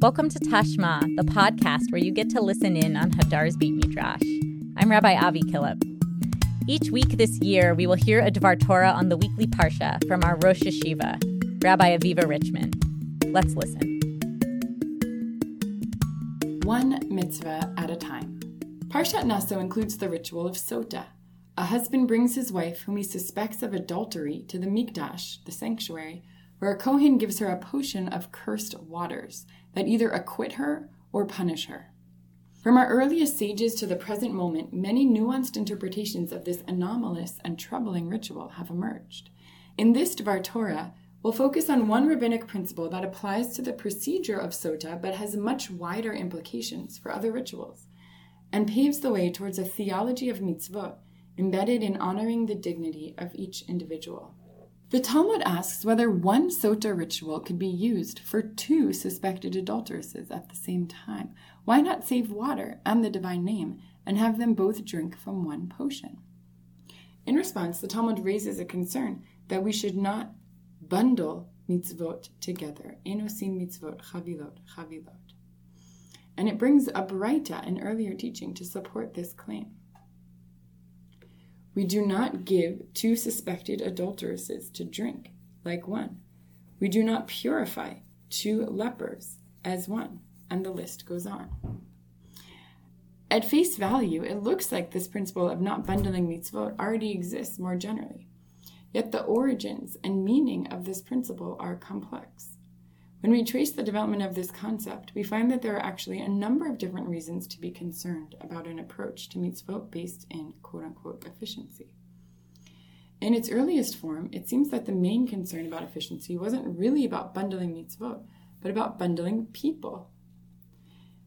Welcome to Tashma, the podcast where you get to listen in on Hadar's Beit Midrash. I'm Rabbi Avi Killip. Each week this year, we will hear a Dvar Torah on the weekly Parsha from our Rosh Yeshiva, Rabbi Aviva Richman. Let's listen. One mitzvah at a time. Parshat Naso includes the ritual of sota. A husband brings his wife, whom he suspects of adultery, to the mikdash, the sanctuary, where a Kohen gives her a potion of cursed waters that either acquit her or punish her. From our earliest sages to the present moment, many nuanced interpretations of this anomalous and troubling ritual have emerged. In this Dvar Torah, we'll focus on one rabbinic principle that applies to the procedure of sota but has much wider implications for other rituals, and paves the way towards a theology of mitzvot embedded in honoring the dignity of each individual. The Talmud asks whether one sota ritual could be used for two suspected adulteresses at the same time. Why not save water and the divine name and have them both drink from one potion? In response, the Talmud raises a concern that we should not bundle mitzvot together. Ein osin mitzvot chavilot chavilot. And it brings a braita, an earlier teaching, to support this claim. We do not give two suspected adulteresses to drink like one. We do not purify two lepers as one. And the list goes on. At face value, it looks like this principle of not bundling mitzvot already exists more generally. Yet the origins and meaning of this principle are complex. When we trace the development of this concept, we find that there are actually a number of different reasons to be concerned about an approach to mitzvot based in quote unquote efficiency. In its earliest form, it seems that the main concern about efficiency wasn't really about bundling mitzvot, but about bundling people.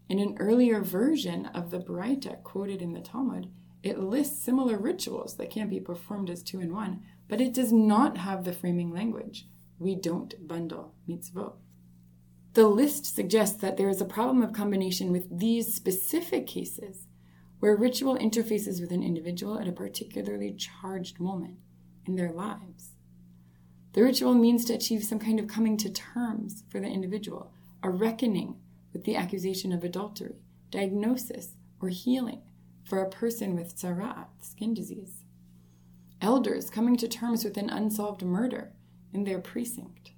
In an earlier version of the Braita quoted in the Talmud, it lists similar rituals that can be performed as two in one, but it does not have the framing language. We don't bundle mitzvot. The list suggests that there is a problem of combination with these specific cases where ritual interfaces with an individual at a particularly charged moment in their lives. The ritual means to achieve some kind of coming to terms for the individual, a reckoning with the accusation of adultery, diagnosis, or healing for a person with tzara'at, skin disease. Elders coming to terms with an unsolved murder in their precinct.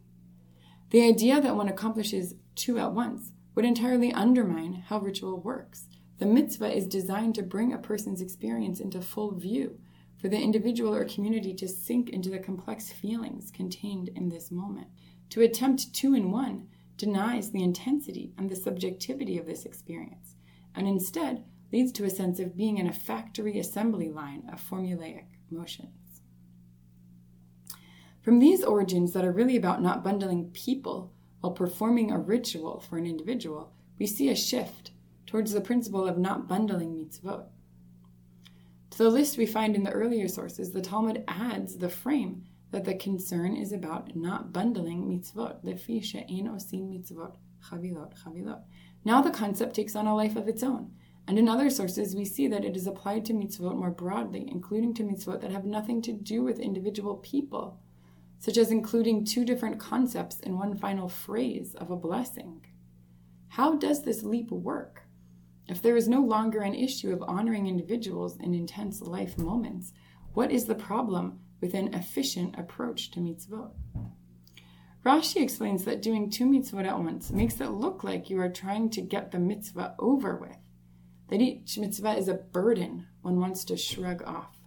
The idea that one accomplishes two at once would entirely undermine how ritual works. The mitzvah is designed to bring a person's experience into full view, for the individual or community to sink into the complex feelings contained in this moment. To attempt two in one denies the intensity and the subjectivity of this experience, and instead leads to a sense of being in a factory assembly line of formulaic motions. From these origins that are really about not bundling people while performing a ritual for an individual, we see a shift towards the principle of not bundling mitzvot. To the list we find in the earlier sources, the Talmud adds the frame that the concern is about not bundling mitzvot, lefi mitzvot, chavilot, chavilot. Now the concept takes on a life of its own. And in other sources, we see that it is applied to mitzvot more broadly, including to mitzvot that have nothing to do with individual people, such as including two different concepts in one final phrase of a blessing. How does this leap work? If there is no longer an issue of honoring individuals in intense life moments, what is the problem with an efficient approach to mitzvot? Rashi explains that doing two mitzvot at once makes it look like you are trying to get the mitzvah over with, that each mitzvah is a burden one wants to shrug off.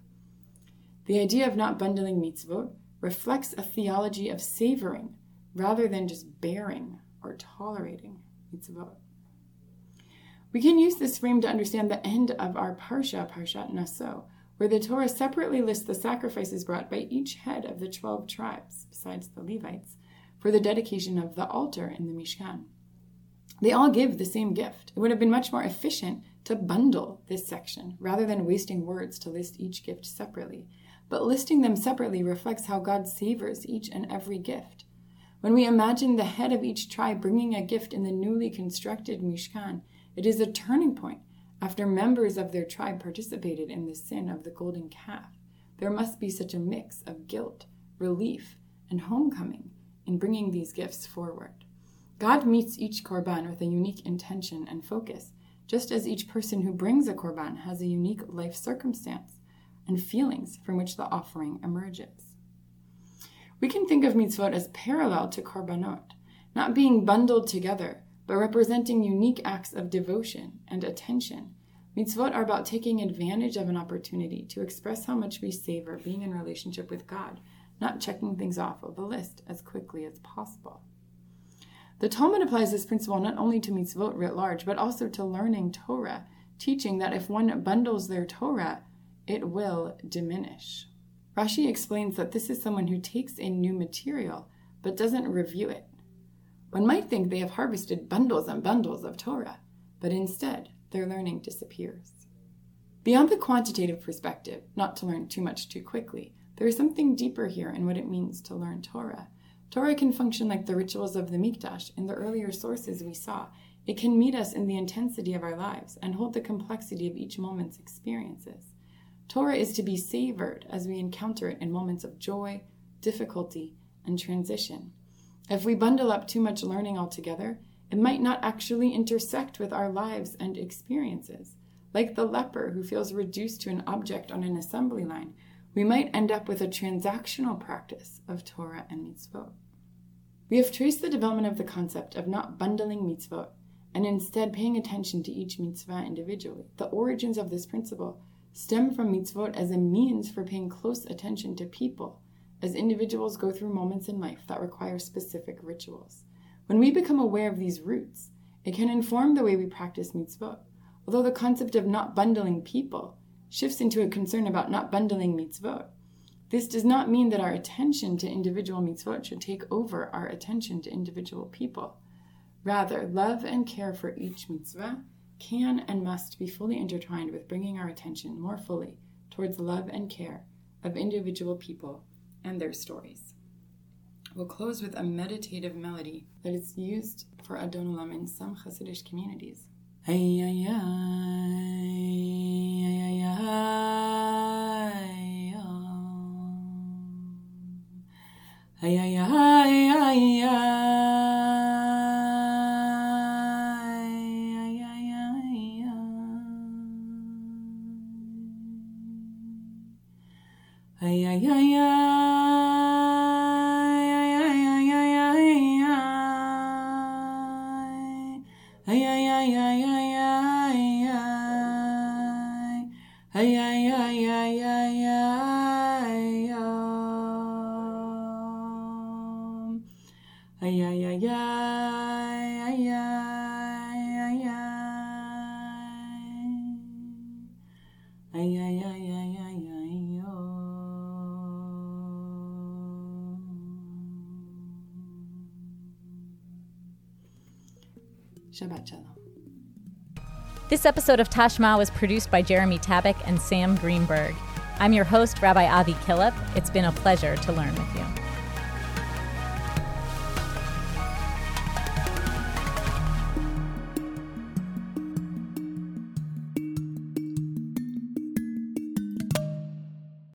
The idea of not bundling mitzvot reflects a theology of savoring rather than just bearing or tolerating It's mitzvot. We can use this frame to understand the end of our Parsha, Parshat Naso, where the Torah separately lists the sacrifices brought by each head of the 12 tribes, besides the Levites, for the dedication of the altar in the Mishkan. They all give the same gift. It would have been much more efficient to bundle this section rather than wasting words to list each gift separately but listing them separately reflects how God savors each and every gift. When we imagine the head of each tribe bringing a gift in the newly constructed Mishkan, it is a turning point after members of their tribe participated in the sin of the golden calf. There must be such a mix of guilt, relief, and homecoming in bringing these gifts forward. God meets each korban with a unique intention and focus, just as each person who brings a korban has a unique life circumstance and feelings from which the offering emerges. We can think of mitzvot as parallel to korbanot, not being bundled together, but representing unique acts of devotion and attention. Mitzvot are about taking advantage of an opportunity to express how much we savor being in relationship with God, not checking things off of a list as quickly as possible. The Talmud applies this principle not only to mitzvot writ large, but also to learning Torah, teaching that if one bundles their Torah, it will diminish. Rashi explains that this is someone who takes in new material but doesn't review it. One might think they have harvested bundles and bundles of Torah, but instead their learning disappears. Beyond the quantitative perspective, not to learn too much too quickly, there is something deeper here in what it means to learn Torah. Torah can function like the rituals of the Mikdash in the earlier sources we saw. It can meet us in the intensity of our lives and hold the complexity of each moment's experiences. Torah is to be savored as we encounter it in moments of joy, difficulty, and transition. If we bundle up too much learning altogether, it might not actually intersect with our lives and experiences. Like the leper who feels reduced to an object on an assembly line, we might end up with a transactional practice of Torah and mitzvot. We have traced the development of the concept of not bundling mitzvot and instead paying attention to each mitzvah individually. The origins of this principle stem from mitzvot as a means for paying close attention to people as individuals go through moments in life that require specific rituals. When we become aware of these roots, it can inform the way we practice mitzvot. Although the concept of not bundling people shifts into a concern about not bundling mitzvot. This does not mean that our attention to individual mitzvot should take over our attention to individual people. Rather, love and care for each mitzvah can and must be fully intertwined with bringing our attention more fully towards love and care of individual people and their stories. We'll close with a meditative melody that is used for Adon Olam in some Hasidic communities. Hey, ay, ay, ay, Shabbat Shalom. This episode of Tashma was produced by Jeremy Tabak and Sam Greenberg. I'm your host, Rabbi Avi Killip. It's been a pleasure to learn with you.